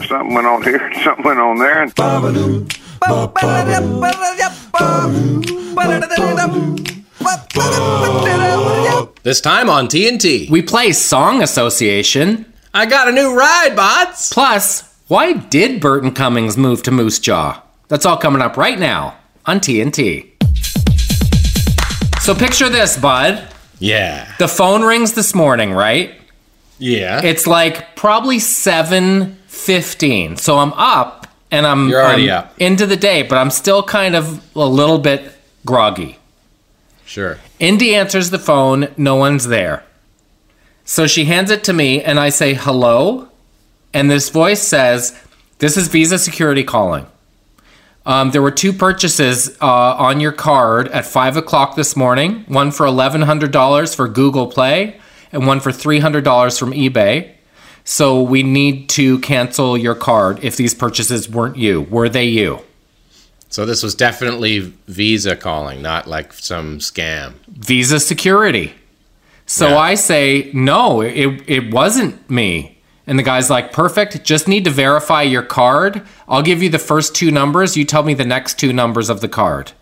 Something went on here, something went on there, and This time on TNT. We play Song Association. I got a new ride, bots. Plus, why did Burton Cummings move to Moose Jaw? That's all coming up right now on TNT. So picture this, bud. Yeah. The phone rings this morning, right? Yeah. It's like probably 7:15. So I'm up and I'm, You're already I'm up. into the day, but I'm still kind of a little bit groggy. sure. Indy answers the phone, no one's there. So she hands it to me and I say, "Hello?" And this voice says, "This is Visa Security calling. Um, there were two purchases uh, on your card at five o'clock this morning. One for eleven hundred dollars for Google Play, and one for three hundred dollars from eBay. So we need to cancel your card if these purchases weren't you. Were they you? So this was definitely Visa calling, not like some scam. Visa Security. So Yeah. I say, no, it, it wasn't me. And the guy's like, perfect. Just need to verify your card. I'll give you the first two numbers. You tell me the next two numbers of the card.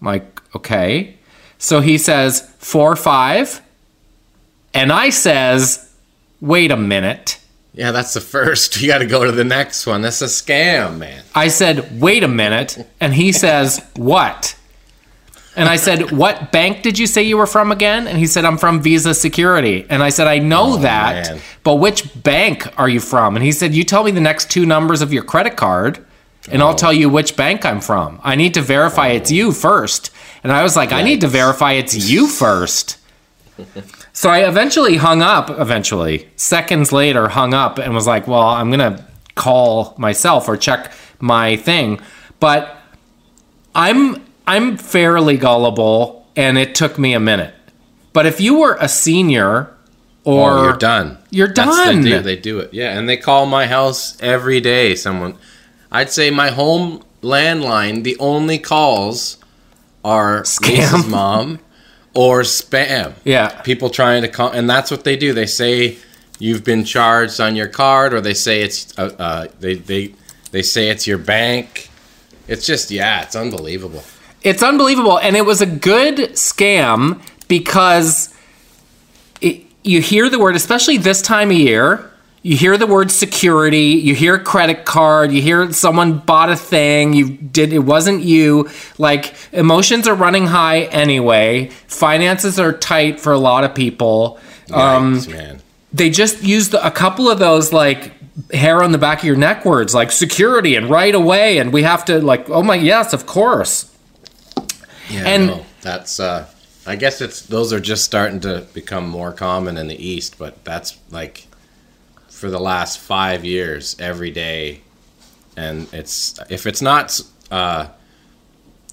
I'm like, okay. So he says, four, five. And I says, wait a minute. Yeah, that's the first. You got to go to the next one. That's a scam, man. I said, wait a minute. And he says, what? And I said, what bank did you say you were from again? And he said, I'm from Visa Security. And I said, I know Oh, that, man. but which bank are you from? And he said, you tell me the next two numbers of your credit card, and Oh. I'll tell you which bank I'm from. I need to verify it's oh. you first. And I was like, I need to verify it's you first. So I eventually hung up, eventually, seconds later, hung up and was like, well, I'm going to call myself or check my thing. But I'm I'm fairly gullible and it took me a minute. But if you were a senior or oh, you're done. You're done. they, do, they do it. Yeah, and they call my house every day. Someone, I'd say my home landline. The only calls are Scam. Lisa's mom or spam. Yeah. people trying to call, and that's what they do. They say you've been charged on your card, or they say it's uh, uh, they they they say it's your bank. It's just yeah, it's unbelievable. It's unbelievable, and it was a good scam because it, you hear the word, especially this time of year. You hear the word security. You hear credit card. You hear someone bought a thing. You did. It wasn't you. Like emotions are running high anyway. Finances are tight for a lot of people. Um, man. they just used a couple of those like hair on the back of your neck words like security and right away and we have to like oh my yes of course Yeah, and- no, that's. uh I guess it's those are just starting to become more common in the East, but that's like for the last five years every day, and it's if it's not uh,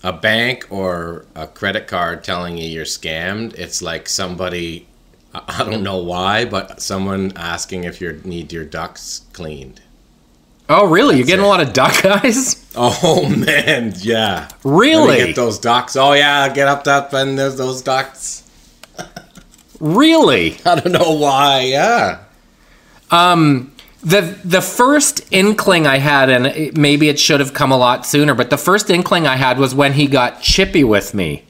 a bank or a credit card telling you you're scammed, it's like somebody. I don't know why, but someone asking if you need your ducks cleaned. oh really you're getting it. a lot of duck eyes Oh man, yeah. Really get those ducks. Oh yeah, get up up and there's those ducks. really I don't know why. Yeah. The the first inkling i had and maybe it should have come a lot sooner but the first inkling i had was when he got chippy with me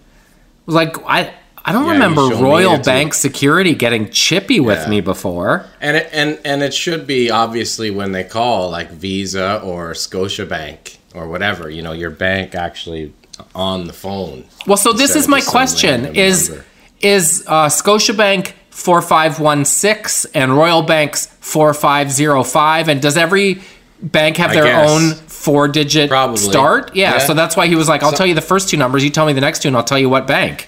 like i i don't Yeah, remember royal bank security getting chippy with Yeah. me before And it and and it should be obviously when they call like Visa or Scotiabank or whatever. You know, your bank actually on the phone. Well, so this is my question: is number. is uh, Scotiabank four five one six and Royal Bank's four five zero five, and does every bank have I their guess. own four digit Probably. start? Yeah, Yeah. so that's why he was like, "I'll So- tell you the first two numbers, you tell me the next two, and I'll tell you what bank."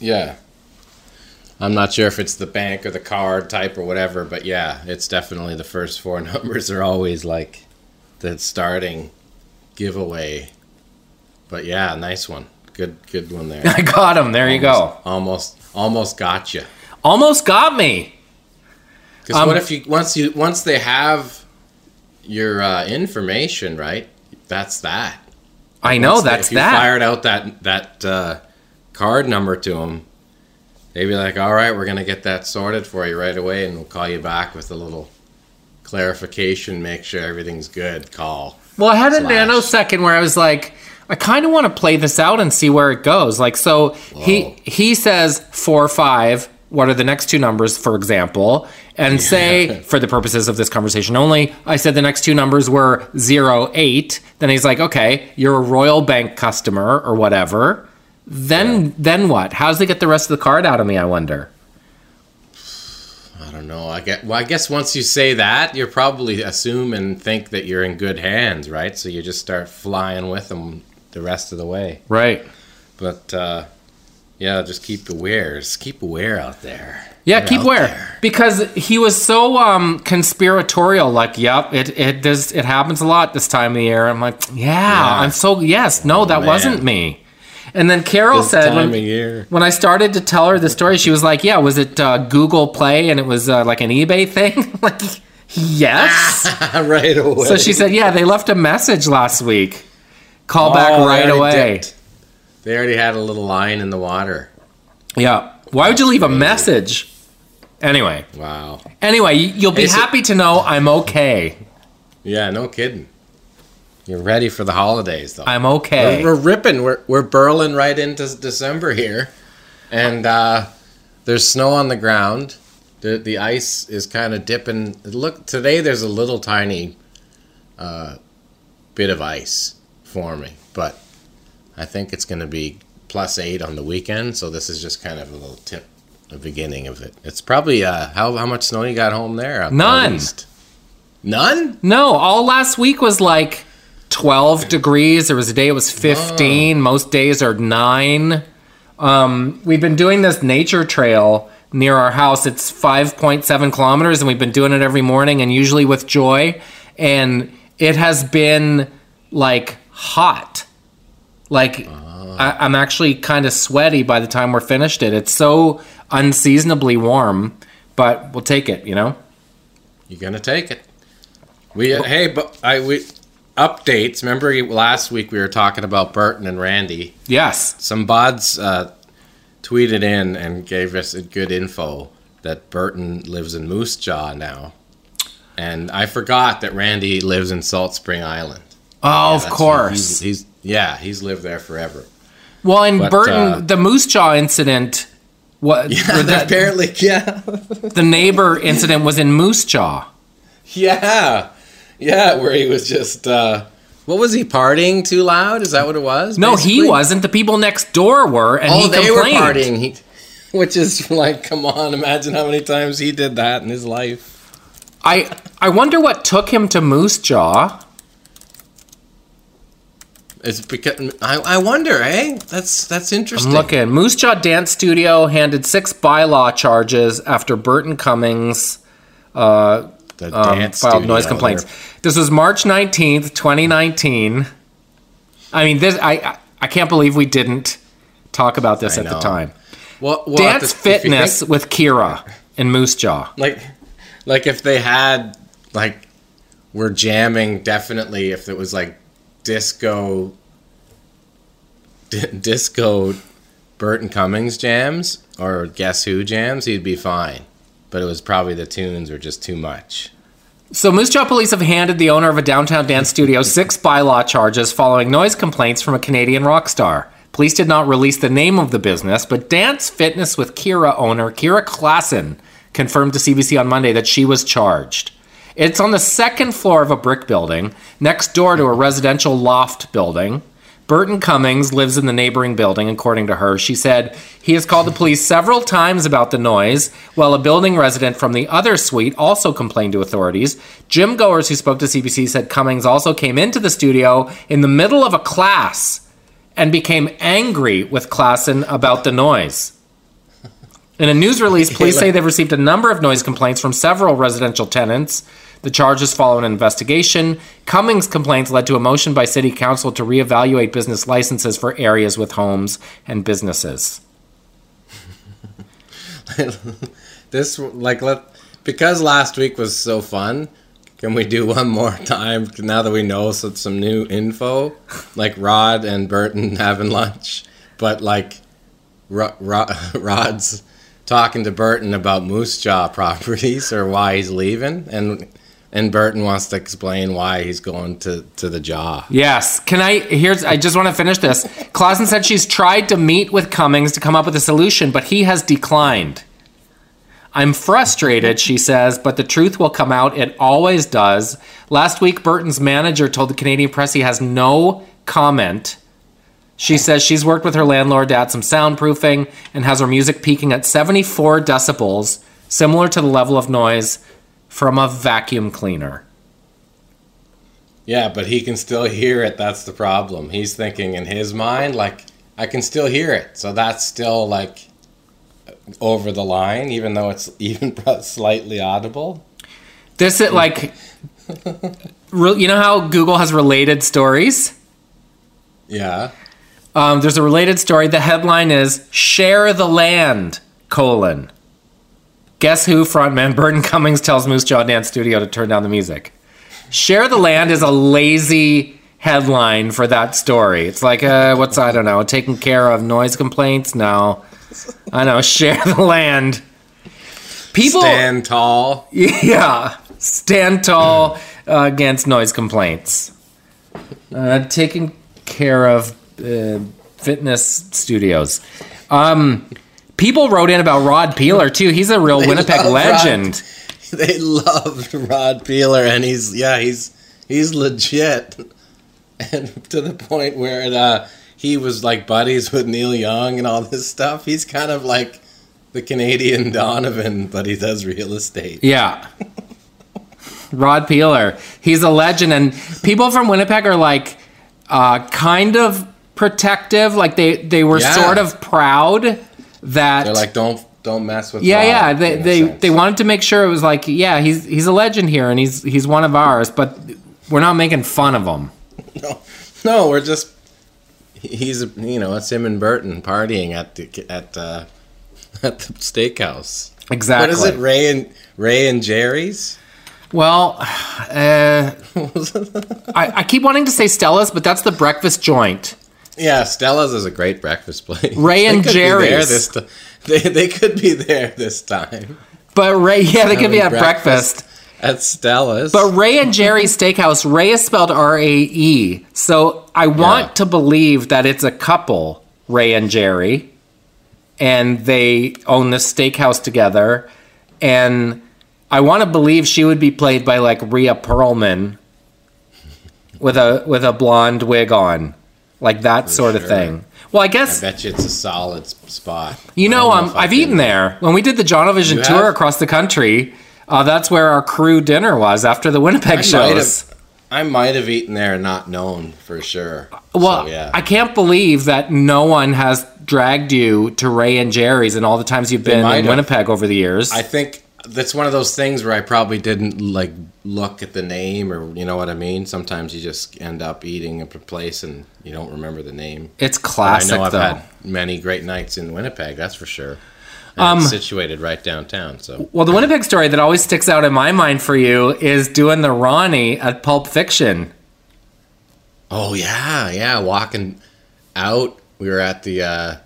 Yeah. I'm not sure if it's the bank or the card type or whatever, but yeah, it's definitely the first four numbers are always like the starting giveaway. But yeah, nice one. Good good one there. I got him. There you go. Almost almost got you. Almost got me. Because Um, what if you once you once they have your uh, information right? That's that. I know Once they- that's if you that. fired out that that uh, card number to them, they'd be like, "All right, we're gonna get that sorted for you right away, and we'll call you back with a little clarification, make sure everything's good, call. Well, I had a nanosecond where I was like, I kind of want to play this out and see where it goes. Like, so he he says four five. What are the next two numbers, for example? And say, for the purposes of this conversation only, I said the next two numbers were zero eight. Then he's like, okay, you're a Royal Bank customer or whatever. Then then what? How does he get the rest of the card out of me? I wonder. I don't know. I get. Well, I guess once you say that, you're probably assume and think that you're in good hands, right? So you just start flying with them the rest of the way. Right. But uh, yeah, just keep aware. Just keep aware out there. Yeah, keep aware there. because he was so um conspiratorial. Like, yep, it it does it happens a lot this time of year. I'm like, yeah, I'm so yes, no, that man. wasn't me. And then Carol This said time when, of year. when I started to tell her the story, she was like, "Yeah, was it uh, Google Play and it was uh, like an eBay thing?" like, yes. right away. so she said, "Yeah, they left a message last week. Call back Oh, they right away." dipped. They already had a little line in the water. Yeah. Why would you leave a message? Anyway, Wow. anyway, you'll be so- happy to know I'm okay. Yeah, no kidding. You're ready for the holidays, though. I'm okay. We're, we're ripping. We're we're burling right into December here, and uh, there's snow on the ground. The the ice is kind of dipping. Look today. There's a little tiny uh, bit of ice forming, but I think it's going to be plus eight on the weekend. So this is just kind of a little tip, the beginning of it. It's probably uh, how how much snow you got home there? None. None. No, all last week was like 12 degrees. There was a day it was 15. Most days are 9. Um, we've been doing this nature trail near our house. It's 5.7 kilometers, and we've been doing it every morning and usually with joy. And it has been like hot. Like, I, I'm actually kind of sweaty by the time we're finished it. It's so unseasonably warm, but we'll take it, you know? You're gonna take it. We uh, hey, but I we updates. Remember last week we were talking about Burton and Randy. Yes. Some bods uh, tweeted in and gave us a good info that Burton lives in Moose Jaw now, and I forgot that Randy lives in Salt Spring Island. Oh, of course. he's, he's yeah, he's lived there forever. Well, in But, Burton, uh, the moose jaw incident, what Yeah, the, apparently, yeah, the neighbor incident was in Moose Jaw. yeah, yeah, where he was just. Uh, what was he partying too loud? Is that what it was? No, he wasn't. The people next door were, and Oh, he they complained. were partying. He, which is like, come on, imagine how many times he did that in his life. I I wonder what took him to Moose Jaw. It's because I, I wonder, eh? That's that's interesting. I'm looking. Moose Jaw Dance Studio handed six bylaw charges after Burton Cummings uh, The um, filed noise complaints. This was March 19th, 2019. I mean, this I I- can't believe we didn't talk about this I at the time. Well, well, Dance if you think- Fitness with Kira and Moose Jaw. like, like if they had like, we're jamming definitely. If it was like disco, di- disco, Burton Cummings jams or Guess Who jams, he'd be fine. But it was probably the tunes were just too much. So Moose Jaw police have handed the owner of a downtown dance studio six bylaw charges following noise complaints from a Canadian rock star. Police did not release the name of the business, but Dance Fitness with Kira owner Kira Klassen confirmed to CBC on Monday that she was charged. It's on the second floor of a brick building, next door to a residential loft building. Burton Cummings lives in the neighboring building, according to her. She said he has called the police several times about the noise, while a building resident from the other suite also complained to authorities. Gym goers who spoke to CBC said Cummings also came into the studio in the middle of a class and became angry with Klassen about the noise. In a news release, police say they've received a number of noise complaints from several residential tenants. The charges follow an investigation. Cummings' complaints led to a motion by City Council to reevaluate business licenses for areas with homes and businesses. this like let because last week was so fun. Can we do one more time now that we know some, new info? Like Rod and Burton having lunch, but like Ro- Ro- Rod's talking to Burton about Moose Jaw properties or why he's leaving, and and Burton wants to explain why he's going to to the jaw. Yes. Can I? Here's. I just want to finish this. Klassen said she's tried to meet with Cummings to come up with a solution, but he has declined. I'm frustrated, she says, but the truth will come out. It always does. Last week, Burton's manager told the Canadian press he has no comment. She says she's worked with her landlord to add some soundproofing and has her music peaking at 74 decibels, similar to the level of noise from a vacuum cleaner. Yeah, but he can still hear it. That's the problem. He's thinking in his mind, like, I can still hear it. So that's still like over the line, even though it's even slightly audible. This is like, re- you know how Google has related stories? Yeah. Um, there's a related story. The headline is "Share the Land: colon." Guess who? Frontman Burton Cummings tells Moose Jaw Dance Studio to turn down the music. "Share the Land" is a lazy headline for that story. It's like, uh, what's I don't know, taking care of noise complaints? No, I know. Share the land. People, Stand tall. yeah, stand tall uh, against noise complaints. Uh, taking care of uh, fitness studios. Um, people wrote in about Rod Peeler too. He's a real They Winnipeg legend. Rod. They loved Rod Peeler, and he's yeah, he's he's legit, and to the point where uh, he was like buddies with Neil Young and all this stuff. He's kind of like the Canadian Donovan, but he does real estate. Yeah. Rod Peeler. He's a legend, and people from Winnipeg are like uh, kind of protective. Like they they were Yeah. sort of proud that They're like, don't don't mess with. Yeah, Rod, yeah. They they, they wanted to make sure it was like, yeah, he's he's a legend here, and he's he's one of ours, but we're not making fun of him. No, no, we're just. He's you know it's him and Burton partying at the at uh, at the steakhouse. Exactly. What is it, Rae and Rae and Jerry's? Well, uh, I, I keep wanting to say Stella's, but that's the breakfast joint. Yeah, Stella's is a great breakfast place. Ray and could be there Jerry's. This ti- they they could be there this time But Ray, yeah, they could be at Having breakfast. at Stella's. But Rae and Jerry's Steakhouse, Ray is spelled R A E. So I want Yeah. to believe that it's a couple, Ray and Jerry, and they own this steakhouse together. And I want to believe she would be played by like Rhea Perlman with a with a blonde wig on, like that sort of thing. Well, I guess I bet you it's a solid spot. you know, um, I I've can- eaten there. When we did the Jonovision You tour have? across the country, uh, that's where our crew dinner was after the Winnipeg I might shows. have, I might have eaten there and not known for sure. Well, So, yeah. I can't believe that no one has dragged you to Rae and Jerry's and all the times you've been in. Winnipeg over the years. I think that's one of those things where I probably didn't like look at the name or you know what I mean. Sometimes you just end up eating at a place and you don't remember the name. it's But classic, I know I've though. had many great nights in Winnipeg. That's for sure. And it's situated right downtown, so well, the Winnipeg story that always sticks out in my mind for you is doing the Ronnie at Pulp Fiction. Oh yeah, yeah. Walking out, we were at the uh,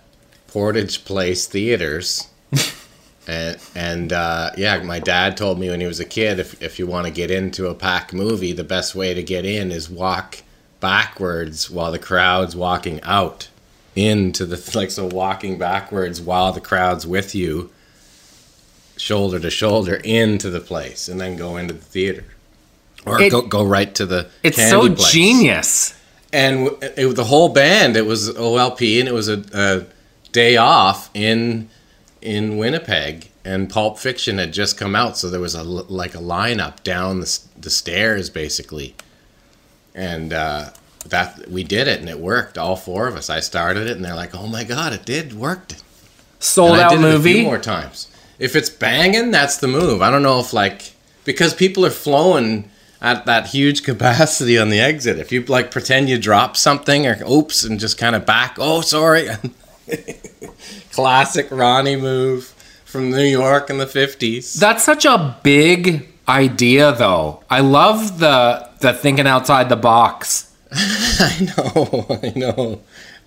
Portage Place theaters, and and uh, yeah, my dad told me when he was a kid, if if you want to get into a pack movie, the best way to get in is walk backwards while the crowd's walking out into the like so walking backwards while the crowd's with you shoulder to shoulder into the place and then go into the theater or It- go, go right to the It's so place genius. and w- it, the whole band it was OLP and it was a, a day off in in Winnipeg and Pulp Fiction had just come out so there was a like a lineup down the, the stairs basically and uh, that we did it and it worked all four of us I started it and they're like oh my god it did worked Sold out did it a movie. more times. If it's banging, that's the move. I don't know if like because people are flowing at that huge capacity on the exit. If you like pretend you drop something or oops and just kind of back, oh sorry. Classic Ronnie move from New York in the fifties. That's such a big idea, though. I love the the thinking outside the box. I know, I know,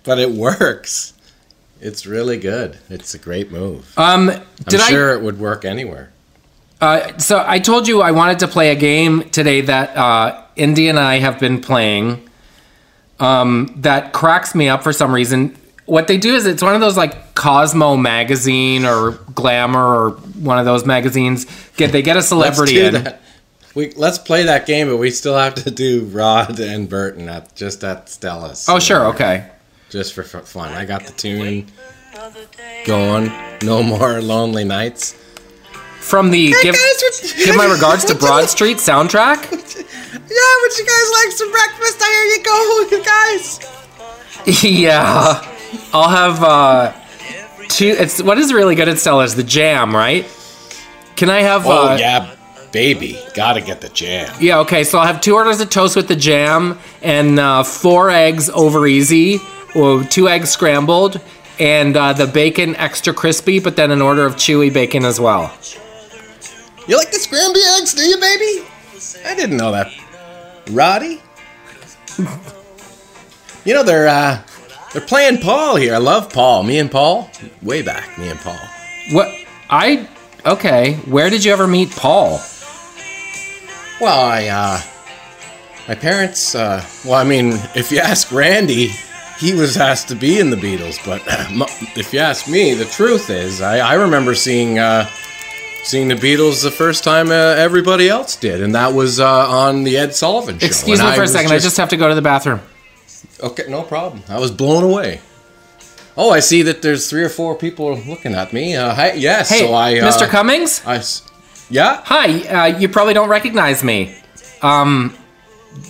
but it works. It's really good. It's a great move. Um, I'm I sure it would work anywhere. Uh, so I told you I wanted to play a game today that uh, Indy and I have been playing. Um, that cracks me up for some reason. What they do is it's one of those like Cosmo magazine or Glamour or one of those magazines. Get they get a Let's celebrity do in. that. We let's play that game, but we still have to do Rod and Burton at just at Stella's. Oh sure, okay. Just for fun. I got the tune going. No more lonely nights. From the give, give my regards to Broad Street soundtrack. Yeah, would you guys like some breakfast? There you go, you guys. yeah, I'll have uh, two. It's what is really good at Stella's the jam, right? Can I have? Oh uh, yeah, baby, gotta get the jam. Yeah, okay, so I'll have two orders of toast with the jam and uh, four eggs over easy, or two eggs scrambled, and uh, the bacon extra crispy, but then an order of chewy bacon as well. You like the scrambled eggs, do you, baby? I didn't know that. Roddy? you know they're uh they're playing Paul here. I love Paul. Me and Paul, way back. Me and Paul. What? I. Okay, where did you ever meet Paul? Well, I uh my parents uh well, I mean, if you ask Randy, he was asked to be in the Beatles, but if you ask me, the truth is, I, I remember seeing uh seeing the Beatles the first time uh, everybody else did, and that was uh, on the Ed Sullivan show. Excuse and me for a was second, I just have to go to the bathroom. Okay, no problem. I was blown away. Oh, I see that there's three or four people looking at me. Uh, hi, yes, Hey, so I. Uh, Mr. Cummings? I yeah. Hi, uh, you probably don't recognize me. Um,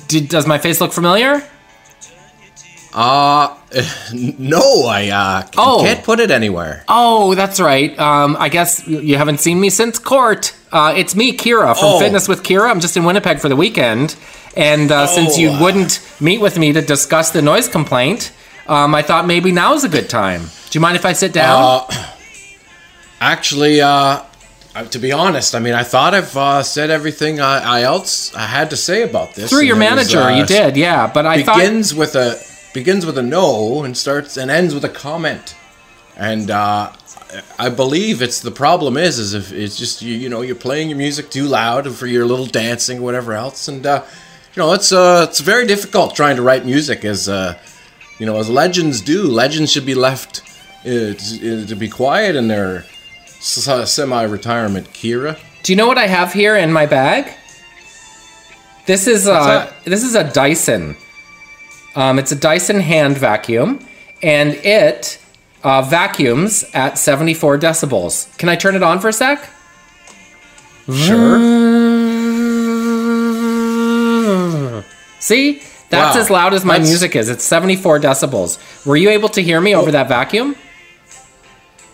did, does my face look familiar? Uh, no, I uh, c- Oh. can't put it anywhere. Oh, that's right. Um, I guess you haven't seen me since court. Uh, it's me, Kira, from Oh. Fitness with Kira. I'm just in Winnipeg for the weekend. And uh, since you Oh. wouldn't meet with me to discuss the noise complaint, um, I thought maybe now's a good time. Do you mind if I sit down? Uh, Actually, uh, uh, to be honest, I mean, I thought I've uh, said everything I, I else I had to say about this. Through your it was, manager, uh, you did, yeah. But I thought. begins with a begins with a no and starts and ends with a comment and uh i believe it's the problem is is if it's just you you know you're playing your music too loud for your little dancing whatever else and uh you know it's uh it's very difficult trying to write music as uh you know as legends do legends should be left uh, to, uh, to be quiet in their s- semi-retirement kira Do you know what I have here in my bag? This is uh, this is a Dyson. Um, it's a Dyson hand vacuum, and it uh, vacuums at 74 decibels. Can I turn it on for a sec? sure See, that's Wow. as loud as my That's- music is. It's 74 decibels. Were you able to hear me over that vacuum?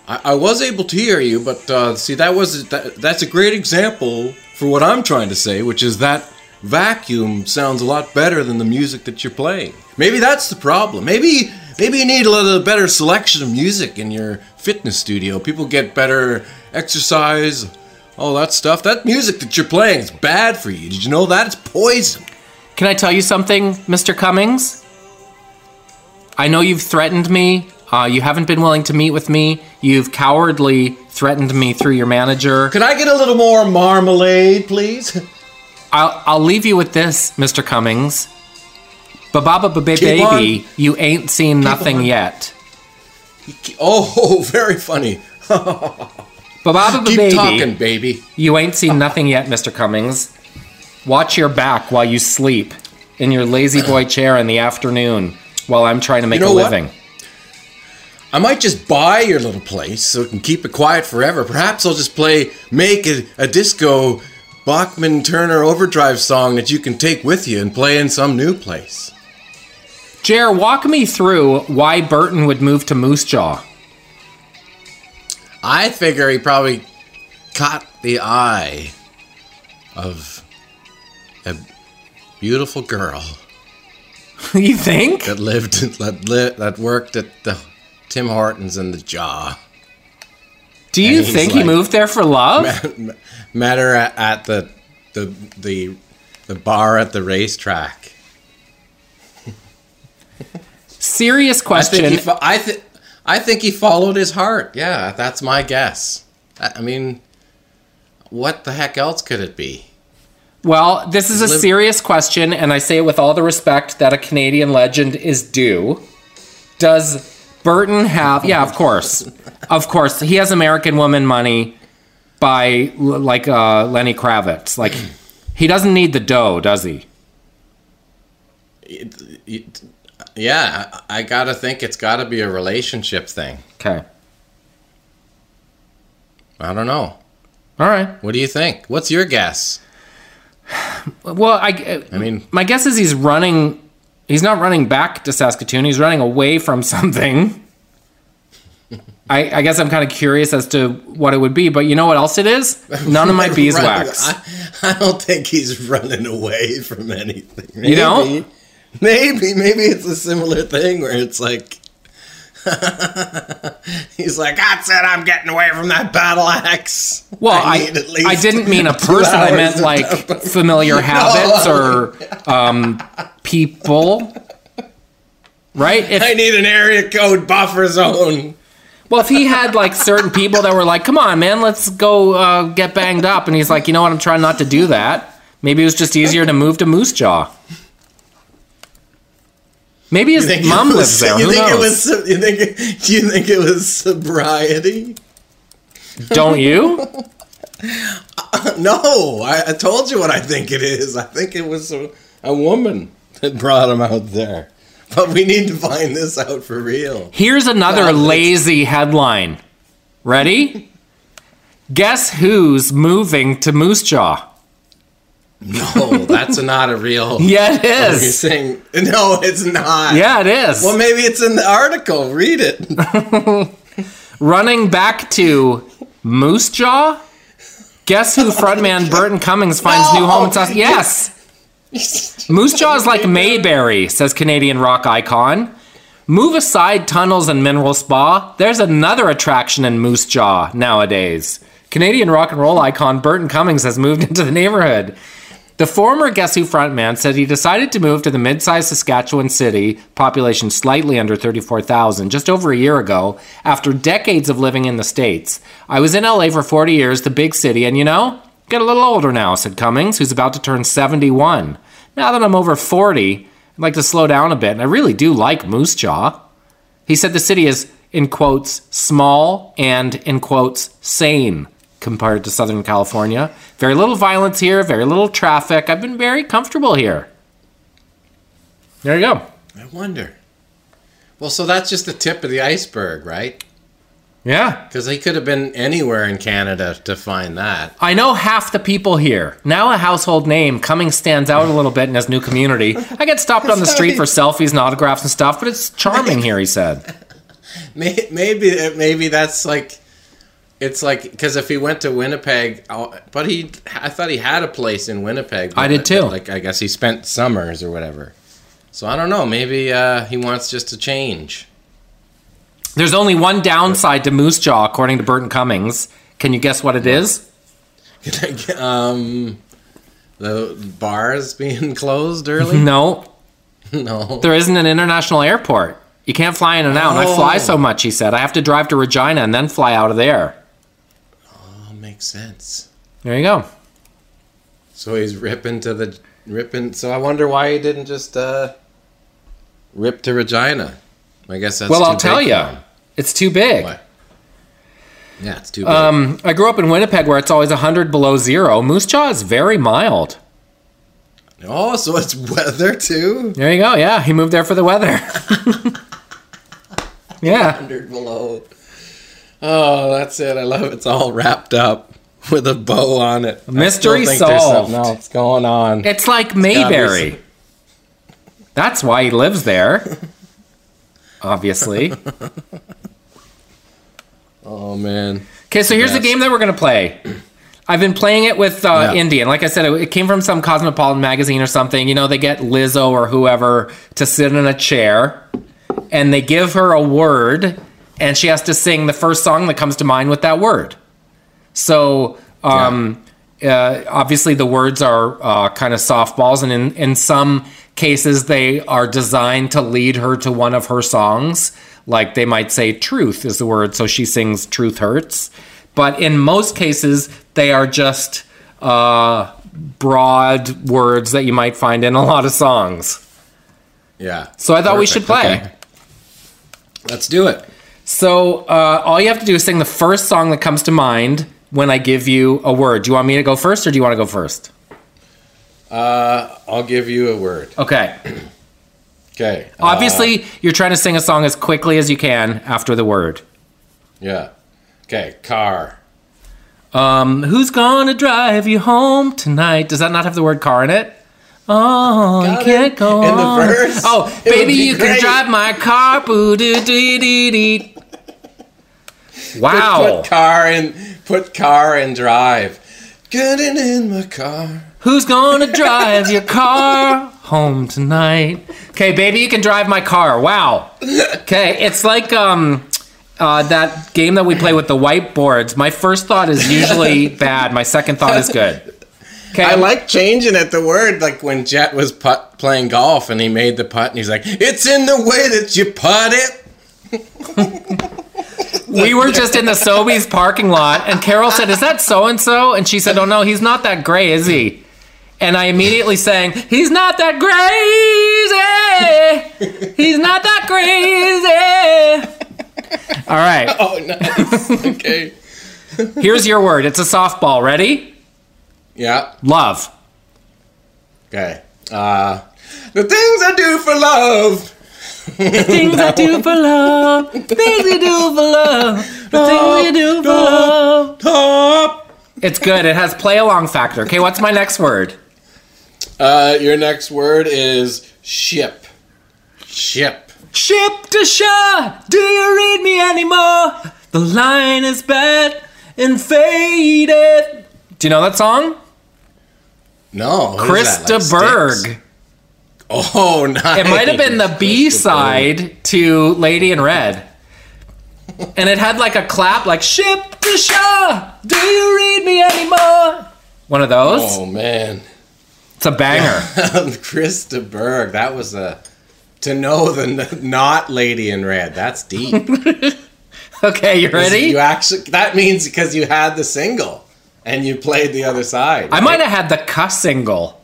I, I was able to hear you, but uh, see, that was that, that's a great example for what I'm trying to say, which is that vacuum sounds a lot better than the music that you're playing. Maybe that's the problem. Maybe maybe you need a little better selection of music in your fitness studio. People get better exercise, all that stuff. That music that you're playing is bad for you. Did you know that? It's poison. Can I tell you something, Mr. Cummings? I know you've threatened me. Uh, you haven't been willing to meet with me. You've cowardly threatened me through your manager. Could I get a little more marmalade, please? I'll, I'll leave you with this, Mr. Cummings. Ba-ba-ba baby, you ain't seen nothing on. yet. Oh, very funny. Ba-ba-ba Keep baby, talking, baby. you ain't seen nothing yet, Mr. Cummings. Watch your back while you sleep in your lazy boy chair in the afternoon while I'm trying to make know a what? living. I might just buy your little place so it can keep it quiet forever. Perhaps I'll just play, make a, a disco Bachman Turner overdrive song that you can take with you and play in some new place. Jer, walk me through why Burton would move to Moose Jaw. I figure he probably caught the eye of beautiful girl you think? that lived that li- that worked at the Tim Hortons in the Jaw. Do you think he moved there for love? Met her at, at the the the the bar at the racetrack. Serious I question. think he fo- I think I think he followed his heart. Yeah, that's my guess. I, I mean, what the heck else could it be? Well, this is a serious question, and I say it with all the respect that a Canadian legend is due. Does Burton have? Yeah, of course, of course. He has American Woman money by like uh, Lenny Kravitz. Like he doesn't need the dough, does he? It- it- yeah, I gotta think it's gotta be a relationship thing. Okay, I don't know. all right. What do you think? What's your guess? Well, I, I mean, my guess is he's running. He's not running back to Saskatoon. He's running away from something. I, I guess I'm kind of curious as to what it would be, but you know what else it is? None of my beeswax. I, I don't think he's running away from anything. Maybe, You don't? Maybe, maybe it's a similar thing where it's like he's like, "That's it. I'm getting away from that battle axe. Well, I, least I didn't mean a person. I meant like downtime." familiar habits or um, people. Right? If, I need an area code buffer zone. well, if he had like certain people that were like, "Come on, man, let's go uh, get banged up," and he's like, "You know what? I'm trying not to do that." Maybe it was just easier to move to Moose Jaw. Maybe his mom was- lives there. You Who think knows? it was? You think? Do you think it was sobriety? Don't you? No, I, I told you what I think it is. I think it was a, a woman that brought him out there. But we need to find this out for real. Here's another God, lazy headline. Ready? Guess who's moving to Moose Jaw? No, that's not a real. Yeah, it is. You're saying no, it's not. Yeah, it is. Well, maybe it's in the article. Read it. Running back to Moose Jaw. Guess who frontman Burton Cummings finds new home in South? Yes, Moose Jaw is like Mayberry, says Canadian rock icon. Move aside tunnels and mineral spa. There's another attraction in Moose Jaw nowadays. Canadian rock and roll icon Burton Cummings has moved into the neighborhood. The former Guess Who frontman said he decided to move to the mid-sized Saskatchewan city, population slightly under 34,000, just over a year ago, after decades of living in the States. I was in LA for 40 years, the big city, and you know, get a little older now, said Cummings, who's about to turn 71. Now that I'm over 40, I'd like to slow down a bit, and I really do like Moose Jaw. He said the city is, in quotes, small and, in quotes, sane compared to Southern California. Very little violence here, very little traffic. I've been very comfortable here. There you go. I wonder. Well, so that's just the tip of the iceberg, right? Yeah. Because he could have been anywhere in Canada to find that. I know half the people here. Now a household name, Cummings stands out a little bit in his new community. I get stopped on the street for selfies and autographs and stuff, but it's charming here, he said. May- Maybe, maybe that's like, it's like because if he went to Winnipeg, oh, but he, I thought he had a place in Winnipeg. I did too. Like I guess he spent summers or whatever. So I don't know. Maybe uh, he wants just to change. There's only one downside to Moose Jaw, according to Burton Cummings. Can you guess what it is? um, the bars being closed early. No, no. there isn't an international airport. You can't fly in and out. And I fly Oh. so much, he said. I have to drive to Regina and then fly out of there. Makes sense. There you go. So he's ripping to the ripping. So I wonder why he didn't just uh, rip to Regina. I guess that's well, I'll tell you, it's too big. What? Yeah, it's too big. Um, I grew up in Winnipeg where it's always 100 below zero. Moose Jaw is very mild. oh, so it's weather too. There you go. Yeah, he moved there for the weather. yeah. Hundred below. Oh, that's it. I love it. It's all wrapped up with a bow on it. I Mystery still think there's solved. something else going on. It's like gotta Mayberry. That's why he lives there. Obviously. Oh man. Okay, so here's the game that we're gonna play. I've been playing it with uh, Yeah. Indian. Like I said, it, it came from some Cosmopolitan magazine or something. You know, they get Lizzo or whoever to sit in a chair, and they give her a word, and she has to sing the first song that comes to mind with that word. So, um, uh, obviously, the words are uh, kind of softballs, and in, in some cases, they are designed to lead her to one of her songs. Like they might say, truth is the word, so she sings Truth Hurts. But in most cases, They are just uh, broad words that you might find in a lot of songs. Yeah. So I thought we should play. Okay. Let's do it. So uh, all you have to do is sing the first song that comes to mind when I give you a word. Do you want me to go first, or do you want to go first? Uh, I'll give you a word. Okay. Okay. uh, Obviously, you're trying to sing a song as quickly as you can after the word. yeah. Okay. Car. Um, who's gonna drive you home tonight? Does that not have the word car in it? Oh, Got you can't it. go In the verse? Oh, It baby, you can drive my car. Boo doo doo dee dee. Put, Wow. put car in. Put car and drive. Getting in my car. Who's gonna drive your car home tonight? Okay, baby, you can drive my car. Wow. Okay, it's like um uh, that game that we play with the whiteboards. My first thought is usually bad. My second thought is good. Okay, I like changing at The word like when Jet was putt playing golf and he made the putt and he's like, "It's in the way that you putt it." we were just in the Sobeys parking lot, and Carol said, "Is that so and so?" And she said, "Oh no, he's not that gray, is he?" And I immediately sang, "He's not that crazy. He's not that crazy." All right, Oh, nice. okay. here's your word. It's a softball. Ready? Yeah. Love. Okay. Uh, the things I do for love. Things I do for love. Things I do for love. The things I do for love. Top. It's good. It has play along factor. Okay, what's my next word? Uh, your next word is ship. Ship. Ship to shore, do you read me anymore? The line is bad and faded. Do you know that song? No. what is that, Krista like Berg. sticks? Oh, nice. It might have been the B side to Lady in Red. And it had like a clap, like ship to shore, do you read me anymore? One of those. Oh man. It's a banger. Chris de Burgh. That was a. To know the not lady in red. That's deep. Okay, you ready? You actually. That means because you had the single and you played the other side. I might have had the cuss single.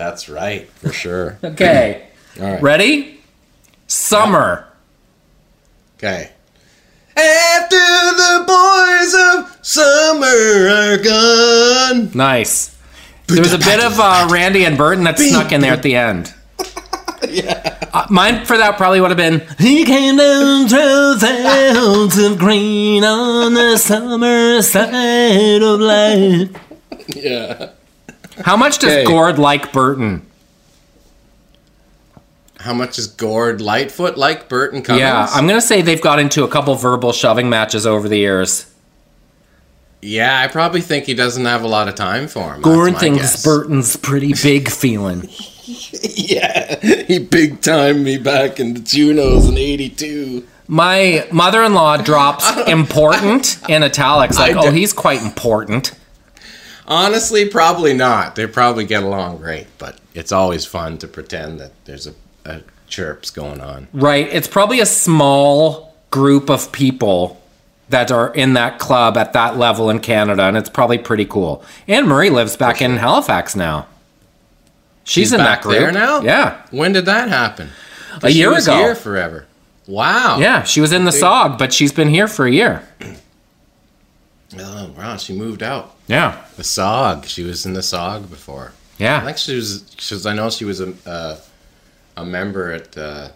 That's right, for sure. Okay. All right. Ready? Summer. Okay. After the boys of summer are gone. Nice. There was a bit of uh, Randy and Burton that snuck in there at the end. Yeah. Uh, mine for that probably would have been He came down through fields of green on the summer side of life. Yeah. How much does Okay. Gord like Burton? How much is Gord Lightfoot like Burton Cummings? Yeah, I'm gonna say they've got into a couple verbal shoving matches over the years. Yeah, I probably think he doesn't have a lot of time for him. Gord thinks guess. Burton's pretty big feeling. Yeah, he big timed me back in the Junos in '82. My mother-in-law drops important in italics, like, oh, he's quite important. Honestly, probably not. They probably get along great, but it's always fun to pretend that there's a, a chirps going on. Right. It's probably a small group of people that are in that club at that level in Canada, and it's probably pretty cool. Anne Murray lives back in Halifax now. She's, She's in back that group. there now? Yeah. When did that happen? A She year was ago. Here forever. Wow. Yeah, she was in the SOG, but she's been here for a year. Oh wow, she moved out. Yeah. The SOG. She was in the SOG before. Yeah, I think she was. She was I know she was a uh, a member at uh,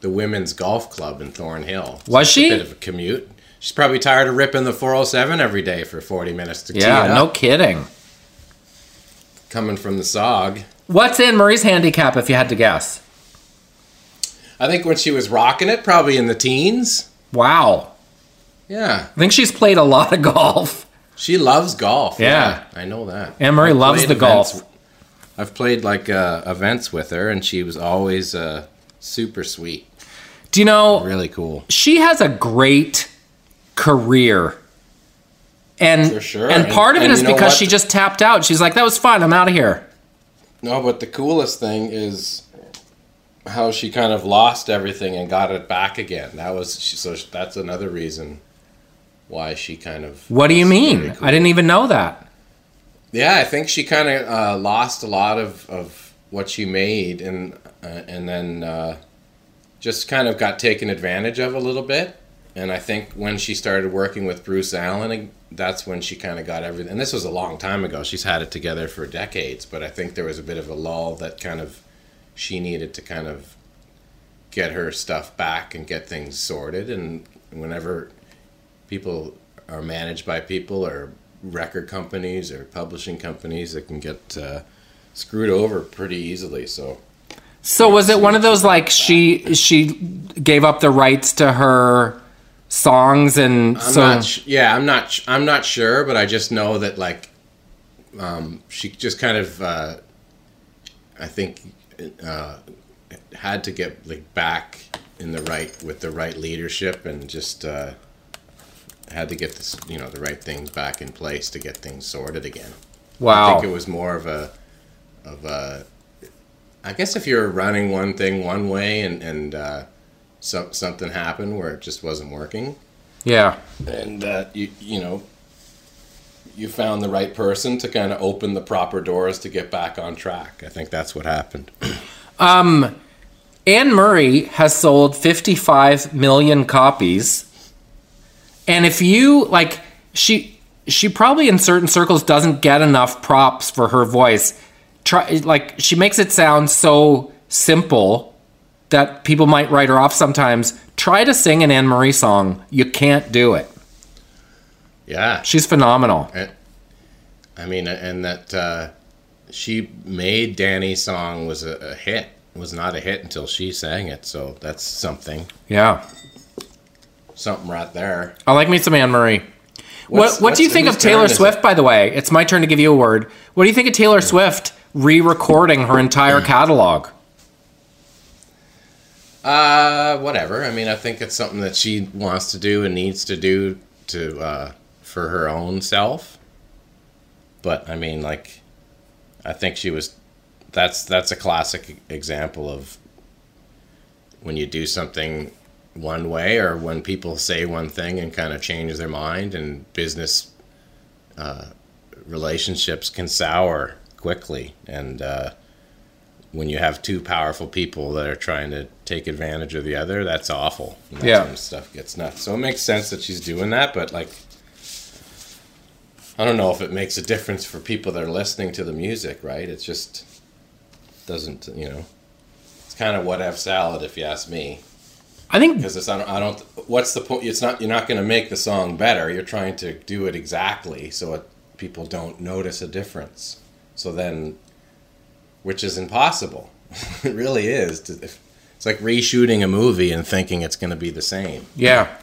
the women's golf club in Thornhill. Was she? A bit of a commute. She's probably tired of ripping the 407 every day for 40 minutes to Yeah, no kidding. Coming from the SOG. What's Anne Murray's handicap if you had to guess? I think when she was rocking it, probably in the teens. Wow. Yeah, I think she's played a lot of golf. she loves golf. Yeah. I know that. Anne Murray I've loves the golf. I've played like uh, events with her, and she was always uh, super sweet, Do you know really cool. she has a great career. And For sure. and And- part of it and is because she just tapped out. She's like, that was fun. I'm out of here. No, but the coolest thing is how she kind of lost everything and got it back again. That was so. That's another reason why she kind of. What do you mean? cool. I didn't even know that. Yeah, I think she kind of uh, lost a lot of, of what she made, and uh, and then uh, just kind of got taken advantage of a little bit. And I think when she started working with Bruce Allen, that's when she kind of got everything. And this was a long time ago. She's had it together for decades, but I think there was a bit of a lull that kind of she needed to kind of get her stuff back and get things sorted. And whenever people are managed by people or record companies or publishing companies that can get uh, screwed over pretty easily. So So was it one of those like she she gave up the rights to her songs and I'm so not. Sh- yeah, I'm not. Sh- I'm not sure, but I just know that like, um, she just kind of, uh, I think, uh, had to get like back in the right with the right leadership and just uh, had to get this, you know, the right things back in place to get things sorted again. Wow. I think it was more of a, of a. I guess if you're running one thing one way and and uh, some something happened where it just wasn't working, yeah. and uh, you you know you found the right person to kind of open the proper doors to get back on track. I think that's what happened. um, Anne Murray has sold 55 million copies. And if you like she she probably in certain circles doesn't get enough props for her voice. Try like she makes it sound so simple that people might write her off sometimes. Try to sing an Anne Murray song. You can't do it. yeah, She's phenomenal. and, I mean, and that uh, she made Danny's song was a, a hit. Was not a hit until she sang it. So that's something. Yeah. Something right there. I like me some Anne Murray. What's- what what do you think of Taylor? Swift, by the way? It's my turn to give you a word. What do you think of Taylor Swift re recording her entire catalog? Uh, whatever. I mean, I think it's something that she wants to do and needs to do to uh, for her own self. But I mean, like, I think she was. That's that's a classic example of when you do something one way, or when people say one thing and kind of change their mind, and business uh, relationships can sour quickly, and. Uh, when you have two powerful people that are trying to take advantage of the other, that's awful. And that's Yeah. when stuff gets nuts. So it makes sense that she's doing that, but like, I don't know if it makes a difference for people that are listening to the music, right? It just doesn't, you know. It's kind of what F salad, if you ask me, I think because it's I don't, I don't. What's the point? It's not. You're not going to make the song better. You're trying to do it exactly so it, people don't notice a difference. So then which is impossible. it really is. To, if, it's like reshooting a movie and thinking it's going to be the same. Yeah.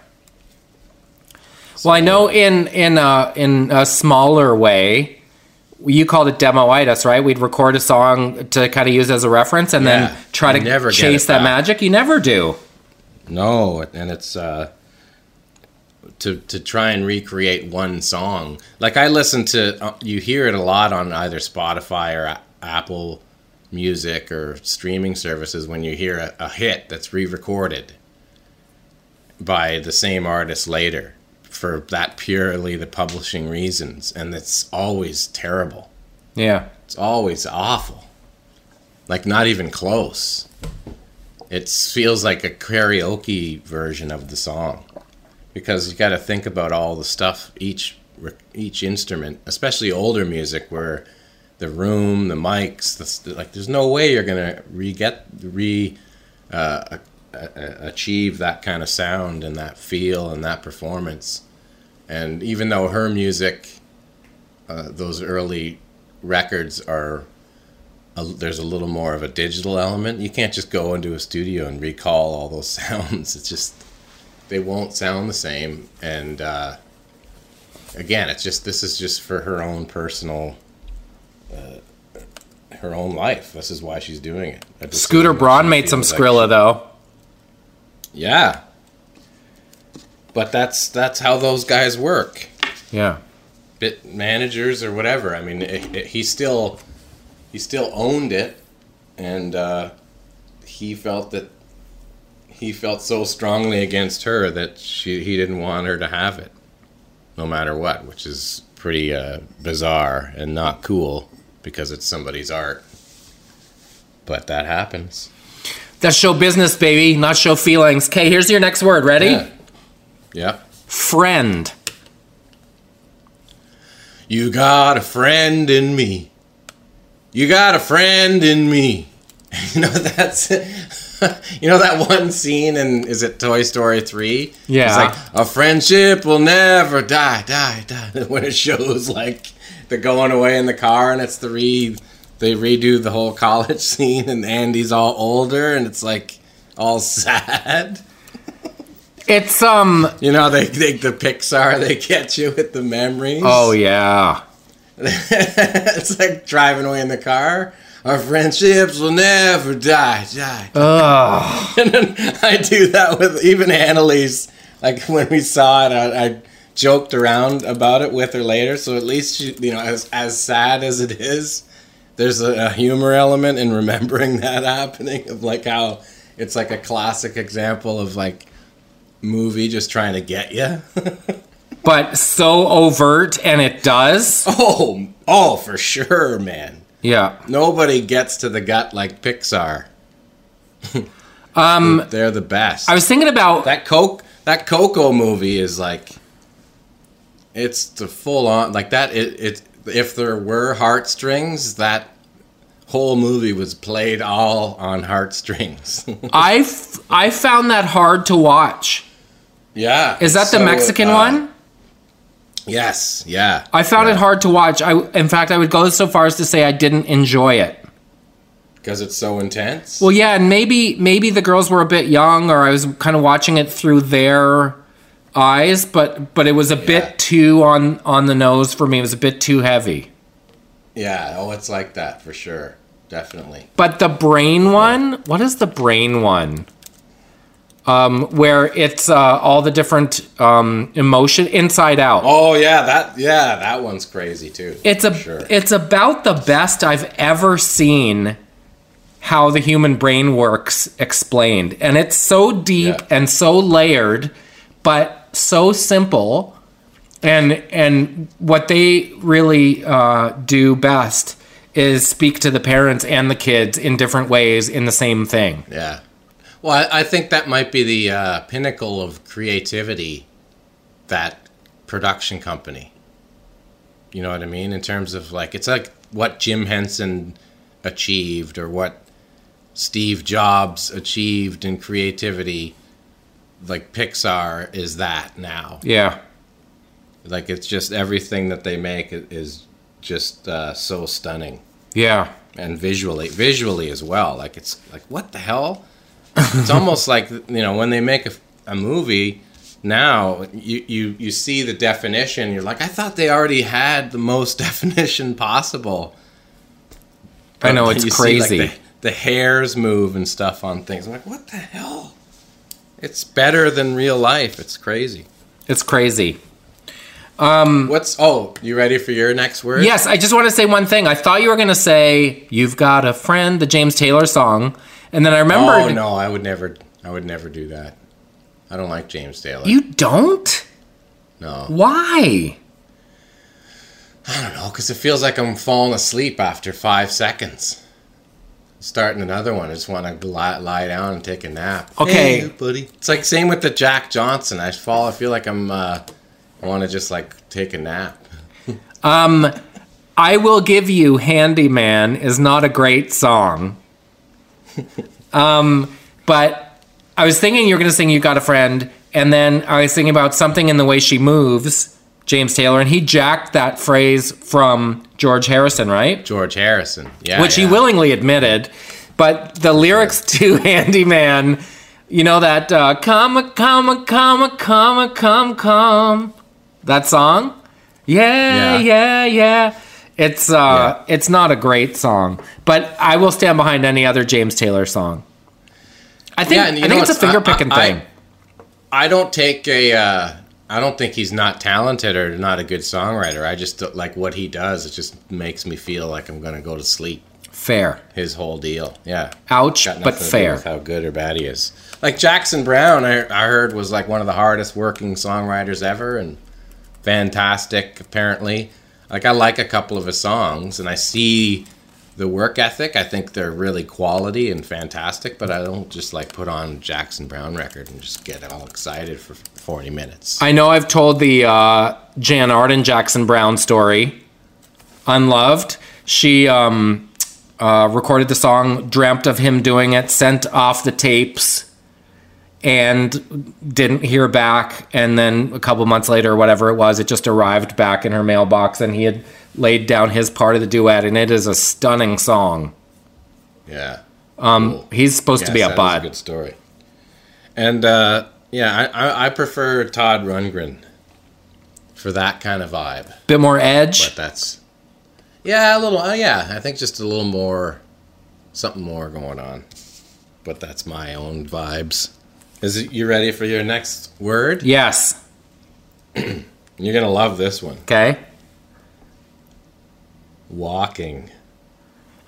Well, I know in in a, in a smaller way, you called it demoitis, right? We'd record a song to kind of use as a reference, and Yeah. then try to chase that back. magic. You never do. No, and it's uh, to to try and recreate one song. Like I listen to, uh, you hear it a lot on either Spotify or a- Apple Music or streaming services when you hear a, a hit that's re-recorded by the same artist later for that purely the publishing reasons, and it's always terrible. Yeah. It's always awful. Like not even close. It feels like a karaoke version of the song because you got to think about all the stuff each each instrument, especially older music where the room, the mics, the, like there's no way you're going to re get re uh, achieve that kind of sound and that feel and that performance. And even though her music uh, those early records are a, there's a little more of a digital element. You can't just go into a studio and recall all those sounds. It's just they won't sound the same. And uh, again, it's just this is just for her own personal, uh, her own life. This is why she's doing it. Scooter Braun made some feels like though. Yeah, but that's that's how those guys work. Yeah. bit managers or whatever. I mean, it, it, he still he still owned it, and uh, he felt that he felt so strongly against her that she he didn't want her to have it. no matter what, which is pretty uh, bizarre and not cool because it's somebody's art. But that happens. That's show business, baby, not show feelings. Okay, here's your next word. Ready? Yeah. Yep. Friend. You got a friend in me. You got a friend in me. You know that's you know that one scene in is it Toy Story 3? Yeah. It's like a friendship will never die, die, die. When it shows like the going away in the car and it's the re they redo the whole college scene and Andy's all older and it's like all sad. It's um. You know, they, they the Pixar they get you with the memories. Oh yeah. it's like driving away in the car. Our friendships will never die, die. Ugh. And then I do that with even Annalise. Like when we saw it, I, I joked around about it with her later. So at least she, you know, as as sad as it is, there's a, a humor element in remembering that happening of like how it's like a classic example of like movie just trying to get you. But so overt, and it does. oh, oh, for sure, man. Yeah. Nobody gets to the gut like Pixar. um, they're the best. I was thinking about that Coke, that Coco movie is like, it's the full on like that. It, it if there were heartstrings, that whole movie was played all on heartstrings. I f- I found that hard to watch. yeah, Is that the Mexican uh, one? Yes, yeah. I found yeah. it hard to watch. I in fact I would go so far as to say I didn't enjoy it. because it's so intense. Well, yeah, and maybe maybe the girls were a bit young, or I was kind of watching it through their eyes, but but it was a Yeah. bit too on on the nose for me. It was a bit too heavy. yeah, oh, it's like that for sure, definitely. But the brain one, what is the brain one? Um, where it's uh, all the different um, emotion inside out. Oh yeah, that yeah, that one's crazy too. It's a sure. it's about the best I've ever seen how the human brain works explained. And it's so deep Yeah. and so layered, but so simple. And and what they really uh, do best is speak to the parents and the kids in different ways in the same thing. Yeah. Well, I, I think that might be the uh, pinnacle of creativity, that production company. You know what I mean? In terms of like, it's like what Jim Henson achieved or what Steve Jobs achieved in creativity. Like Pixar is that now. Yeah. Like it's just everything that they make is just uh, so stunning Yeah. and visually visually as well like it's like what the hell it's almost like you know when they make a, a movie now you, you you see the definition you're like i thought they already had the most definition possible. I know, But it's you see, like, crazy. the, the hairs move and stuff on things. I'm like what the hell? It's better than real life. It's crazy. It's crazy. what's oh you ready for your next word? Yes, I just want to say one thing. I thought you were going to say "You've Got a Friend," the James Taylor song, and then I remember. oh no i would never i would never do that i don't like james taylor you don't. no Why? I don't know, because it feels like I'm falling asleep after five seconds. Starting another one, I just want to lie, lie down and take a nap. Okay. Hey, buddy. It's like same with the Jack Johnson. I fall. I feel like I'm. Uh, I want to just like take a nap. Um, I will give you "Handyman" is not a great song. Um, but I was thinking you were going to sing "You Got a Friend," and then I was thinking about something in the way she moves, James Taylor, and he jacked that phrase from George Harrison, right? George Harrison. Yeah. which he willingly admitted. But the lyrics to Handyman, you know that uh, "Come, come, come, come, come, come," that song. Yeah, Yeah. yeah, yeah. It's uh, Yeah. it's not a great song, but I will stand behind any other James Taylor song. I think Yeah, I think it's a finger picking thing. I don't take a. Uh, I don't think he's not talented or not a good songwriter. I just like what he does. It just makes me feel like I'm gonna go to sleep. Fair. His whole deal. Yeah. Ouch, but nothing to do fair. how good or bad he is. Like Jackson Browne, I, I heard was like one of the hardest working songwriters ever, and fantastic. Apparently, like I like a couple of his songs, and I see the work ethic. I think they're really quality and fantastic. But I don't just like put on Jackson Browne record and just get all excited for forty minutes. I know I've told the uh, Jann Arden Jackson Browne story. Unloved. She um, uh, recorded the song, dreamt of him doing it, sent off the tapes, and didn't hear back. And then a couple months later, whatever it was, it just arrived back in her mailbox, and he had laid down his part of the duet, and it is a stunning song. yeah. Um, he's supposed to be a bud. good story. And uh, yeah, I, I, I prefer Todd Rundgren for that kind of vibe. Bit more edge. But that's yeah, a little. Uh, yeah, I think just a little more, something more going on. But that's my own vibes. Is it, you ready for your next word? yes. You're gonna love this one. Okay. Walking.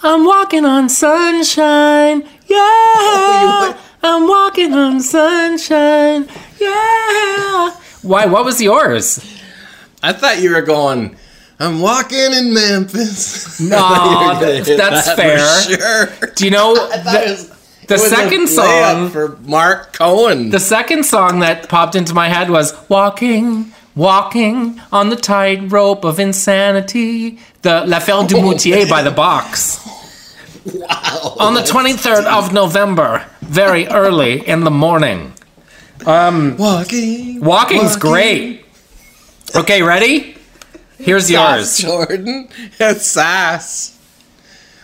I'm walking on sunshine. Oh, yeah. Oh, I'm walking on sunshine. Yeah. Why? What was yours? I thought you were going. I'm walking in Memphis. No, You're gonna hit that's that fair. Sure. Do you know That the, was- the second song? for Marc Cohn? The second song that popped into my head was "Walking, Walking on the Tightrope of Insanity." The L'Affaire Dumoutier by the Box. wow. On the 23rd of November, very early in the morning. Um, walking. Walking's Walking. great. Okay, ready? Here's Sass yours. Jordan. It's Sass.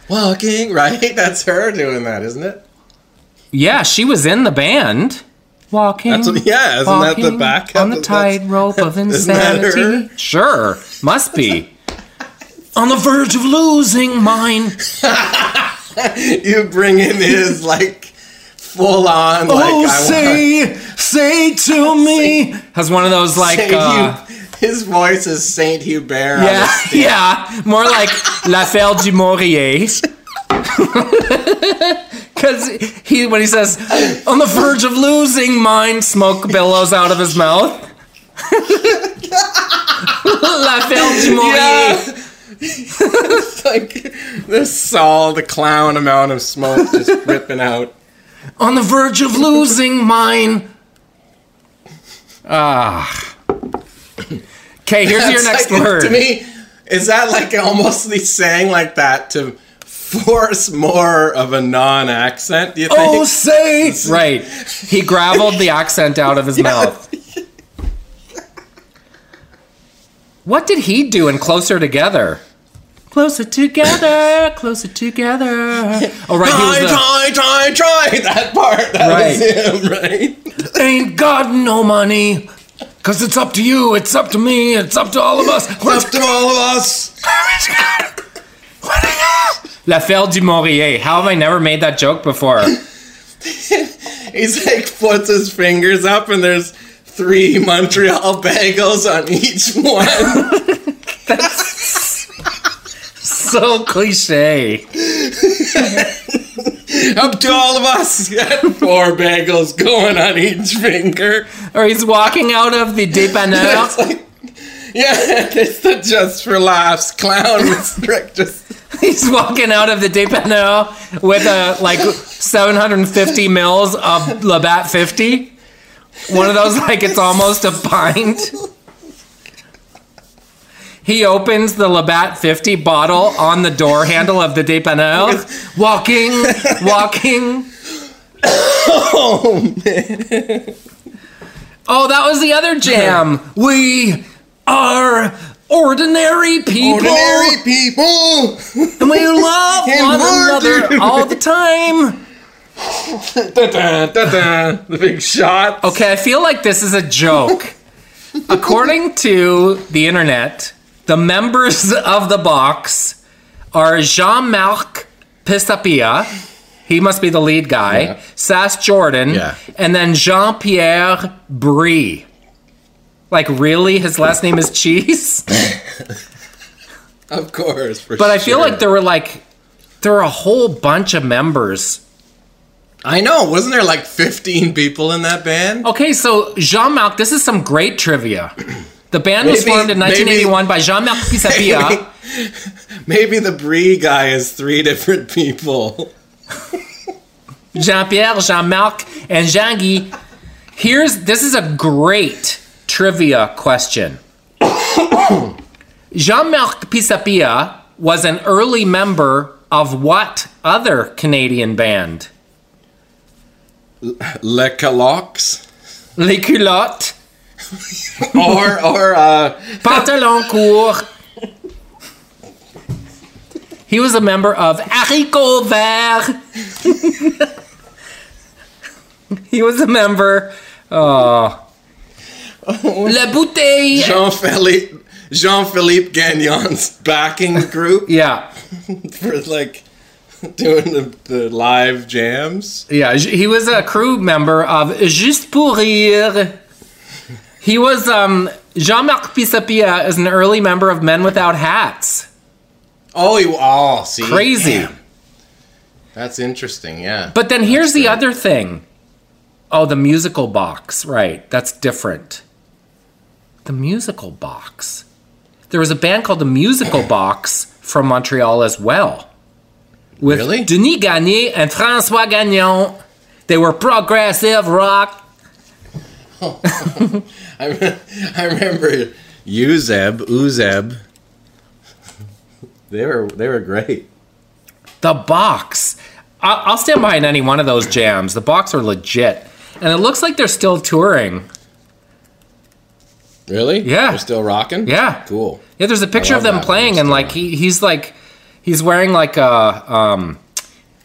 Walking, right? That's her doing that, isn't it? Yeah, she was in the band. Walking. That's yeah, isn't that the back on the tightrope of insanity? Sure, must be. on the verge of losing mine. You bring in his like full on like oh, I say, say to me. Has one of those like. Uh, Hugh- his voice is Saint Hubert. yeah, yeah, more like La Felle du Maurier. Because he, when he says, on the verge of losing mine, smoke billows out of his mouth. La Felle du Yeah. it's like the Saul the clown amount of smoke just ripping out. On the verge of losing mine. Ah. Okay, here's your next like- word. To me, is that like almost he's saying like that to force more of a non-accent? Do you oh, think? Oh, say right. He graveled the accent out of his mouth. What did he do in Closer Together? Closer together, closer together. Oh, right, Try, he was try, try, try. That part. That Right. was him, right? ain't got no money. Cause it's up to you, it's up to me, it's up to all of us. It's Up to all of us. La Felle du Maurier. How have I never made that joke before? He's like puts his fingers up and there's three Montreal bagels on each one. That's so cliche. Up to all of us. Four bagels going on each finger. Or he's walking out of the dépanneur. Like, yeah, it's the just for laughs clown. Just He's walking out of the dépanneur with a like 750 mils of Labatt 50. One of those like it's almost a pint. He opens the Labatt 50 bottle on the door handle of the dépanneur, walking, walking. oh man. Oh, that was the other jam. We are ordinary people, Ordinary people. and we love And one we're another all the time. Da-da, da-da, the big shot. Okay, I feel like this is a joke. According to the internet, the members of the box are Jean Marc Pisapia. He must be the lead guy. Yeah. Sass Jordan. Yeah. And then Jean Pierre Brie. Like, really? His last name is Cheese? Of course, for But I feel sure. like there were like, there were a whole bunch of members. I know. Wasn't there like 15 people in that band? Okay, so Jean Marc, this is some great trivia. The band was formed in maybe- 1981 by Jean-Marc Pisapia. Maybe the Brie guy is three different people. Jean-Pierre, Jean-Marc, and Jean-Guy. Here's this is a great trivia question. Jean-Marc Pisapia was an early member of what other Canadian band? Le Calox. Les Culottes, or or uh Pantalon Court. He was a member of Haricot Vert. he was a member. Oh. La Bouteille. Jean-Philippe Jean-Philippe Gagnon's backing group Yeah. for like doing the, the live jams. Yeah, he was a crew member of Juste pour rire. He was um Jean-Marc Pisapia is an early member of Men Without Hats. Oh, you oh, see. Crazy. Damn. That's interesting, yeah. But then here's the other thing. Oh, the musical box, right? That's different. The musical box. There was a band called the Musical Box from Montreal as well. With Really? Denis Gagné and Francois Gagnon. They were progressive rock. I, I remember Uzeb, Uzeb. They were they were great. The box. I'll stand behind any one of those jams. The box are legit. And it looks like they're still touring. Really? Yeah. They're still rocking? Yeah. Cool. Yeah, there's a picture of them that playing, and like he, he's like, he's wearing like a um,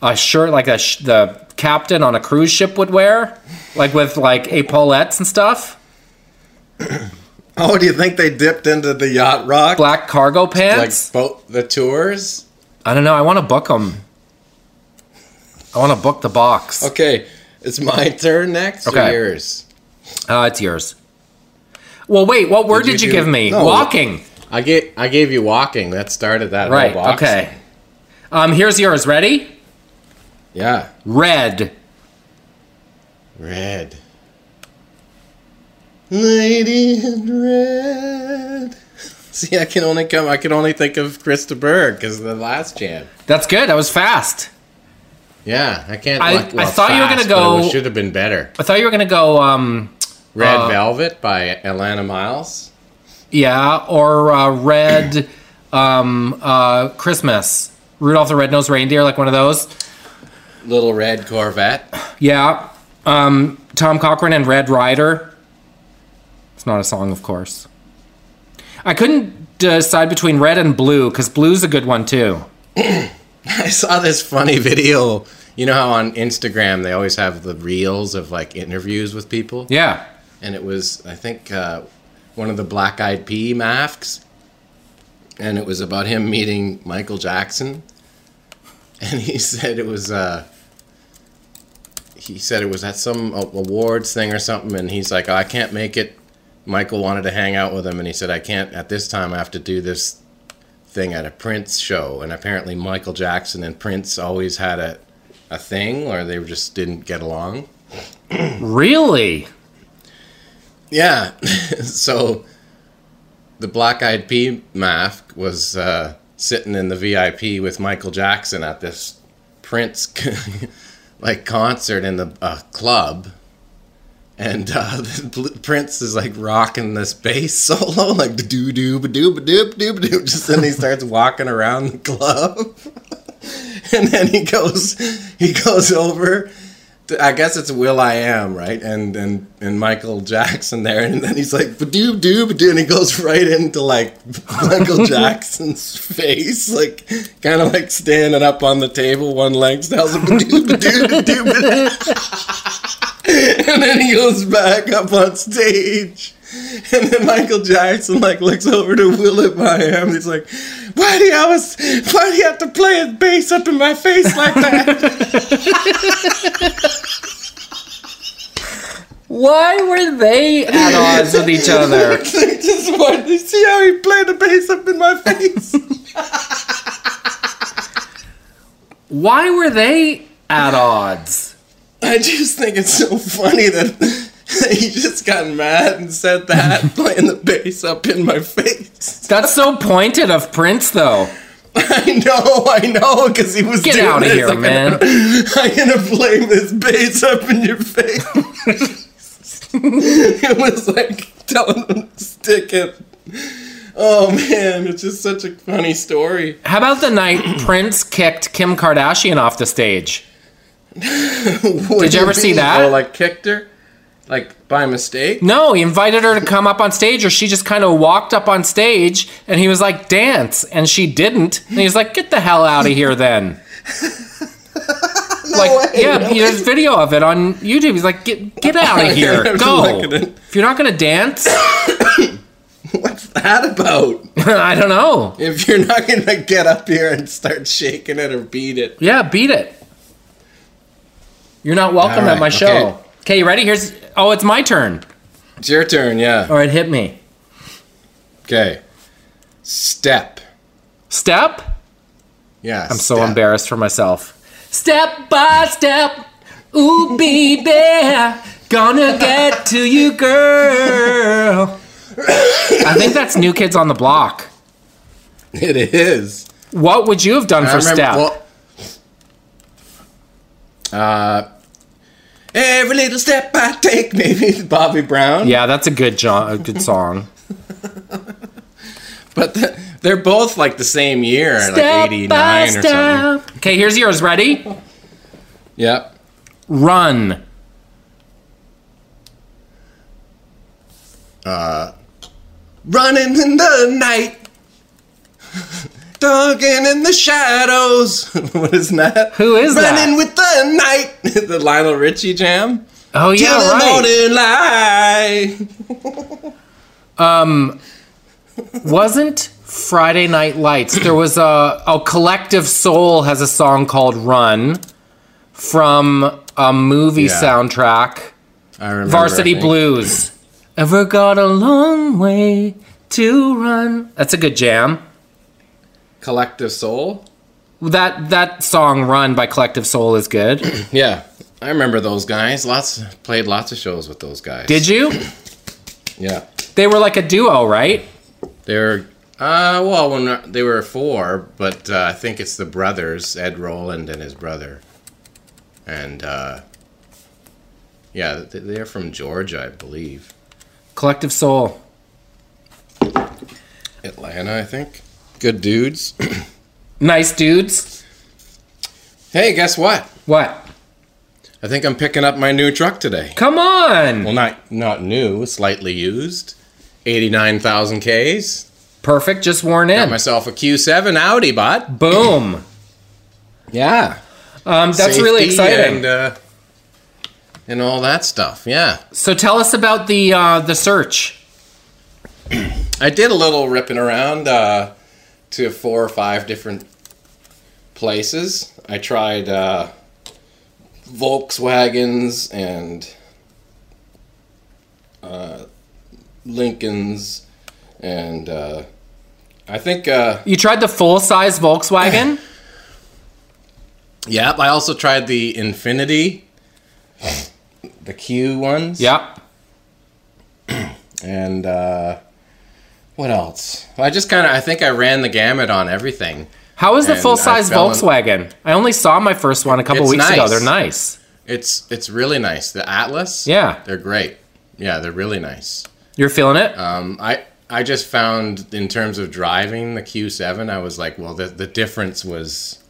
a shirt like a sh- the captain on a cruise ship would wear, like with like epaulettes and stuff, Oh, do you think they dipped into the yacht rock? black cargo pants. like both the tours? I don't know. I want to book them. I want to book the box. Okay, it's my turn next Okay. or yours? Uh, it's yours. Well, wait. What word Did did you give me? No. Walking. I get. I gave you walking. That started that whole Right. box. Okay. Um, here's yours. Ready? Yeah. Red. Red. Lady in red. See, I can only come. I can only think of Chris de Burgh because the last jam. That's good. That was fast. Yeah, I can't. I- like, I well, thought you were gonna go- It should have been better. I thought you were gonna go. Um, Red Uh, Velvet by Alannah Myles. Yeah, or uh, Red um, uh, Christmas. Rudolph the Red-Nosed Reindeer, like one of those. Little Red Corvette. Yeah. Um, Tom Cochrane and Red Rider. It's not a song, of course. I couldn't decide between red and blue because blue's a good one too. I saw this funny video. You know how on Instagram they always have the reels of like interviews with people? Yeah. And it was I think uh, one of the Black Eyed Pea masks, and it was about him meeting Michael Jackson, and he said it was uh, he said it was at some awards thing or something, and he's like, I can't make it. Michael wanted to hang out with him, and he said, I can't at this time. I have to do this thing at a Prince show, and apparently Michael Jackson and Prince always had a a thing, or they just didn't get along. Really? Yeah. so the Black Eyed Pea mask was uh, sitting in the VIP with Michael Jackson at this Prince like concert in the uh, club. And uh, Prince is like rocking this bass solo, like doo doo ba doo ba doo doo doo. Just then he starts walking around the club, and then he goes, he goes over I guess it's will.i.am, right? And and and Michael Jackson there, and then he's like badoo doo badoo, and he goes right into like Michael Jackson's face, like kind of like standing up on the table, one leg him badoo badoo badoo, badoo. and then he goes back up on stage. And then Michael Jackson like looks over to will.i.am. He's like, "Why do you always, why do you have to play his bass up in my face like that?" Why were they at odds with each other? they just wanted to see how he played the bass up in my face. Why were they at odds? I just think it's so funny that he just got mad and said that, playing the bass up in my face. That's so pointed of Prince, though. I know, I know, because he was Get doing out of here, I'm man. Gonna, I'm gonna blame this bass up in your face. it was like telling him to stick it. Oh man, it's just such a funny story. How about the night Prince kicked Kim Kardashian off the stage? Did you ever see that? Oh, like kicked her, like by mistake. No, he invited her to come up on stage, or she just kind of walked up on stage, and he was like, "Dance," and she didn't. And he was like, "Get the hell out of here, then." like, way, yeah, no there's video of it on YouTube. He's like, "Get get out of here, go." look at it. If you're not gonna dance, What's that about? I don't know. If you're not gonna get up here and start shaking it or beat it. Yeah, beat it. You're not welcome All at my right, show. okay. Okay, you ready? Here's. Oh, it's my turn. It's your turn, yeah. All right, hit me. Okay. Step. Step. Yeah. I'm so embarrassed for myself. Step by step, ooh baby, gonna get to you, girl. I think that's New Kids on the Block. It is. What would you have done I for remember- Step? well, uh, every little step I take, maybe Bobby Brown. yeah, that's a good jo- a good song. But th- they're both like the same year, Step like 89 by or something. Okay, here's yours. Ready? Yep. Run. Uh, running in the night. Talking in the shadows. what is that? Who is that? Running with the night. the Lionel Richie jam. Oh Till yeah, the right. morning light. Um, wasn't Friday Night Lights? There was a, a Collective Soul has a song called Run from a movie Yeah. soundtrack. I remember. Varsity I. Blues. Ever got a long way to run? That's a good jam. Collective Soul. That that song "Run" by Collective Soul is good. Yeah, I remember those guys. Lots played lots of shows with those guys. Did you? Yeah, They were like a duo, right? they're uh well when they were four, but uh, I think it's the brothers Ed Roland and his brother, and uh, yeah, they're from Georgia, I believe, Collective Soul. Atlanta, I think. Good dudes. Nice dudes. hey, guess what? What? I think I'm picking up my new truck today. Come on. Well, not not new, slightly used. 89,000 Ks. Perfect. Just worn in. Got myself a Q7 Audi bot. Boom. Yeah. Um, that's really exciting. And, uh, and all that stuff. Yeah. so tell us about the uh, the search. I did a little ripping around uh, to four or five different places. I tried uh, Volkswagens and uh, Lincolns, and uh, I think, uh, You tried the full size Volkswagen. yep, I also tried the Infiniti, the Q ones. yep. And uh, what else? Well, I just kind of, I think I ran the gamut on everything. How is the full size in- Volkswagen? I only saw my first one a couple It's weeks ago. They're nice. It's it's really nice. The Atlas. Yeah. They're great. Yeah, they're really nice. You're feeling it? Um, I I just found in terms of driving the Q7, I was like, well, the the difference was,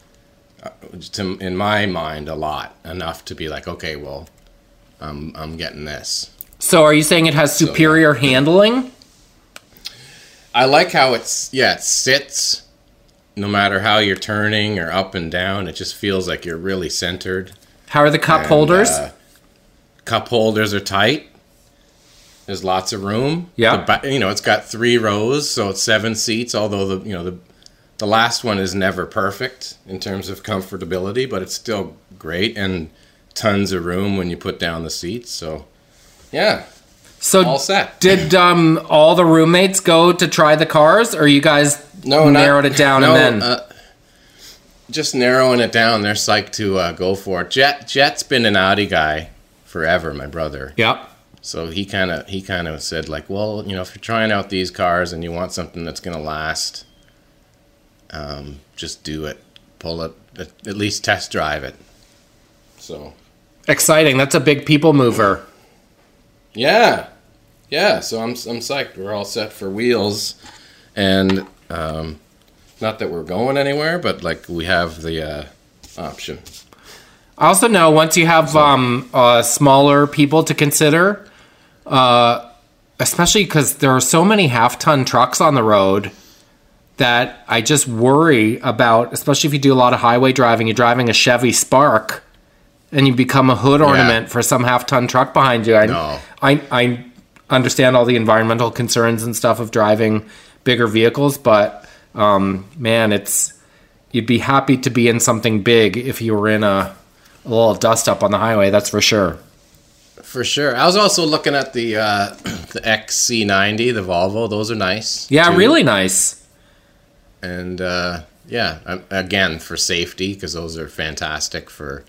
uh, to, in my mind, a lot enough to be like, okay, well, I'm I'm getting this. so are you saying it has superior handling? I like how it's yeah, it sits. No matter how you're turning or up and down, it just feels like you're really centered. How are the cup And, holders? uh, cup holders are tight. There's lots of room. Yeah. You know, it's got three rows, so it's seven seats. Although the you know the the last one is never perfect in terms of comfortability, but it's still great and tons of room when you put down the seats. So, yeah, so all set. did um, all the roommates go to try the cars, or you guys No, not- narrowed it down no, and then? uh, just narrowing it down. They're psyched to uh, go for it. Jet Jet's been an Audi guy forever, my brother. yep. So he kind of he kind of said like, well, you know, if you're trying out these cars and you want something that's gonna last, um, just do it. Pull it. At at least test drive it. So Exciting. That's a big people mover. Yeah, yeah. So I'm I'm psyched. We're all set for wheels, and um, not that we're going anywhere, but like we have the uh, option. I also know once you have um, uh, smaller people to consider, uh, especially because there are so many half ton trucks on the road that I just worry about, especially if you do a lot of highway driving, you're driving a Chevy Spark and you become a hood ornament for some half ton truck behind you. I, No. I, I understand all the environmental concerns and stuff of driving bigger vehicles, but um, man, it's you'd be happy to be in something big if you were in a, a little dust up on the highway. That's for sure. For sure. I was also looking at the uh, the XC90, the Volvo. Those are nice. Yeah, too. really nice. And uh, yeah, again for safety because those are fantastic for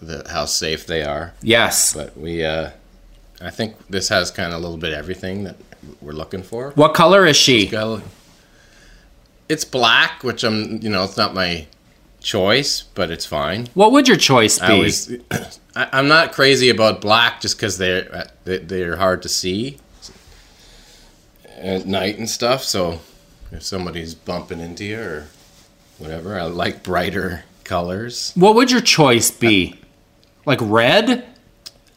the how safe they are. Yes. But we, uh, I think this has kind of a little bit of everything that we're looking for. What color is she? Got a- It's black, which I'm, you know, it's not my choice, but it's fine. What would your choice be? I always, I, I'm not crazy about black just because they're uh, they, they're hard to see at night and stuff. So if somebody's bumping into you or whatever, I like brighter colors, what would your choice be? Like red?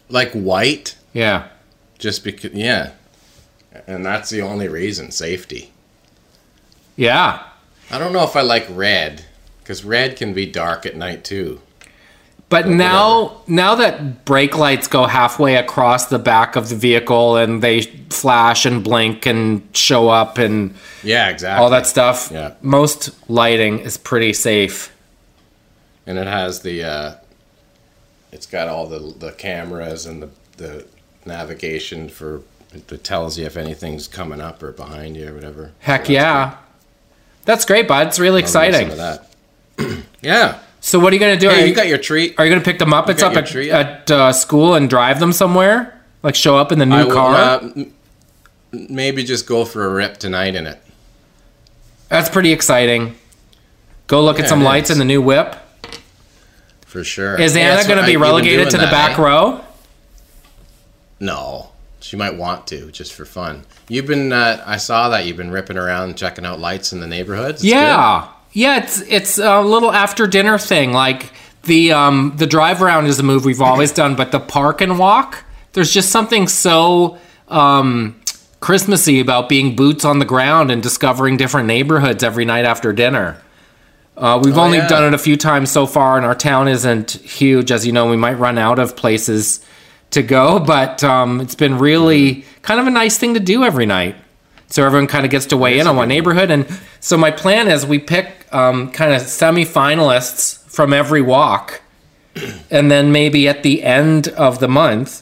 like white, Yeah. just because. Yeah, and that's the only reason safety. Yeah. I don't know if I like red because red can be dark at night too. But now, now that brake lights go halfway across the back of the vehicle and they flash and blink and show up and Yeah, exactly. all that stuff, Yeah. most lighting is pretty safe. and it has the uh, it's got all the the cameras and the the navigation for it tells you if anything's coming up or behind you or whatever. Heck So yeah. That's great, bud. It's really good. I'll do exciting. that. yeah. So, what are you going to do? are, Hey, you, you got your treat. are you going to pick the Muppets up at, at uh, school and drive them somewhere? Like show up in the new I car? uh, maybe just go for a rip tonight in it. That's pretty exciting. Go look at some lights in the new whip. For sure. Is Anna that's going to be relegated to the that, back eh? row? No. She might want to, just for fun. You've been, uh, I saw that you've been ripping around checking out lights in the neighborhoods. It's Yeah, yeah. It's it's a little after dinner thing. Like the um the drive around is a move we've always done, but the park and walk. There's just something so um Christmassy about being boots on the ground and discovering different neighborhoods every night after dinner. Uh, we've only yeah. done it a few times so far, and our town isn't huge. As you know, we might run out of places to go, but um, it's been really kind of a nice thing to do every night. So everyone kind of gets to weigh in on one neighborhood. And so my plan is we pick um, kind of semi-finalists from every walk, and then maybe at the end of the month,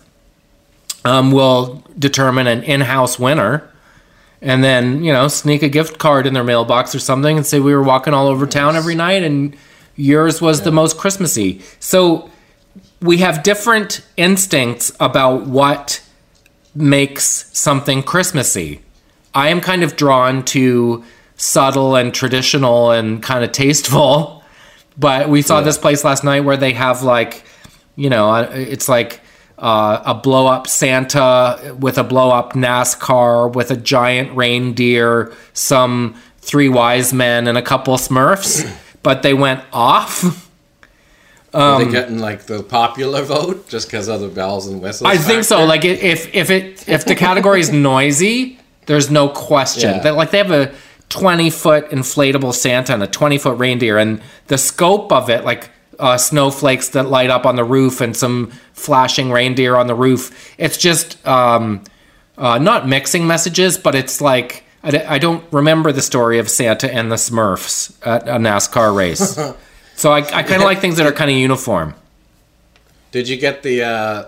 um, we'll determine an in-house winner, and then you know sneak a gift card in their mailbox or something, and say we were walking all over town every night, and yours was the most Christmassy. So we have different instincts about what makes something Christmassy. I am kind of drawn to subtle and traditional and kind of tasteful. But we saw this place last night where they have like, you know, uh, it's like uh, a blow up Santa with a blow up NASCAR with a giant reindeer, some three wise men, and a couple Smurfs. But they went off. Are they getting like the popular vote just because of the bells and whistles? I think so. Like if if it if the category is noisy, there's no question. Yeah. That like they have a 20 foot inflatable Santa and a 20 foot reindeer, and the scope of it, like uh, snowflakes that light up on the roof and some flashing reindeer on the roof. It's just um, uh, not mixing messages, but it's like I, d- I don't remember the story of Santa and the Smurfs at a NASCAR race. so I, I kind of like things that are kind of uniform. Did you get the uh,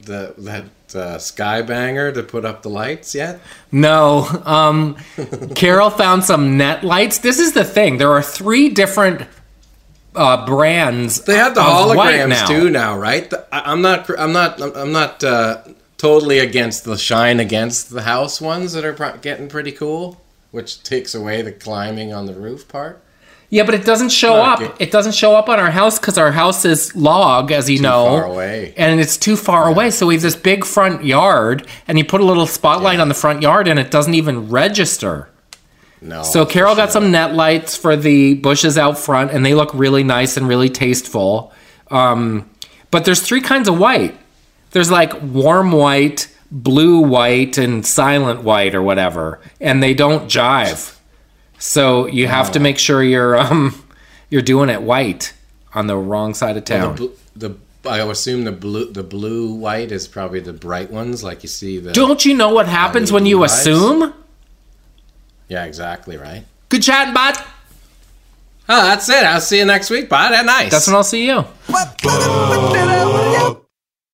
the that uh, sky banger to put up the lights yet? No. Um, Carol found some net lights. This is the thing. There are three different uh, brands. They have the holograms now. too now, right? The, I, I'm not. I'm not. I'm not uh, totally against the shine against the house ones that are pro- getting pretty cool, which takes away the climbing on the roof part. Yeah, but it doesn't show up. It doesn't show up on our house because our house is log, as you know, far away. and it's too far away. So we have this big front yard, and you put a little spotlight on the front yard, and it doesn't even register. No. So Carol got some net lights for the bushes out front, and they look really nice and really tasteful. Um, but there's three kinds of white. There's like warm white, blue white, and silent white, or whatever, and they don't jive. So you have to make sure you're um, you're doing it white on the wrong side of town. the, bl- the I assume the blue the blue white is probably the bright ones, like you see the. Don't you know what happens when you vibes? assume? Yeah, exactly right. Good chatting, bud. Oh, that's it. I'll see you next week. Bye. That nice. That's when I'll see you. What?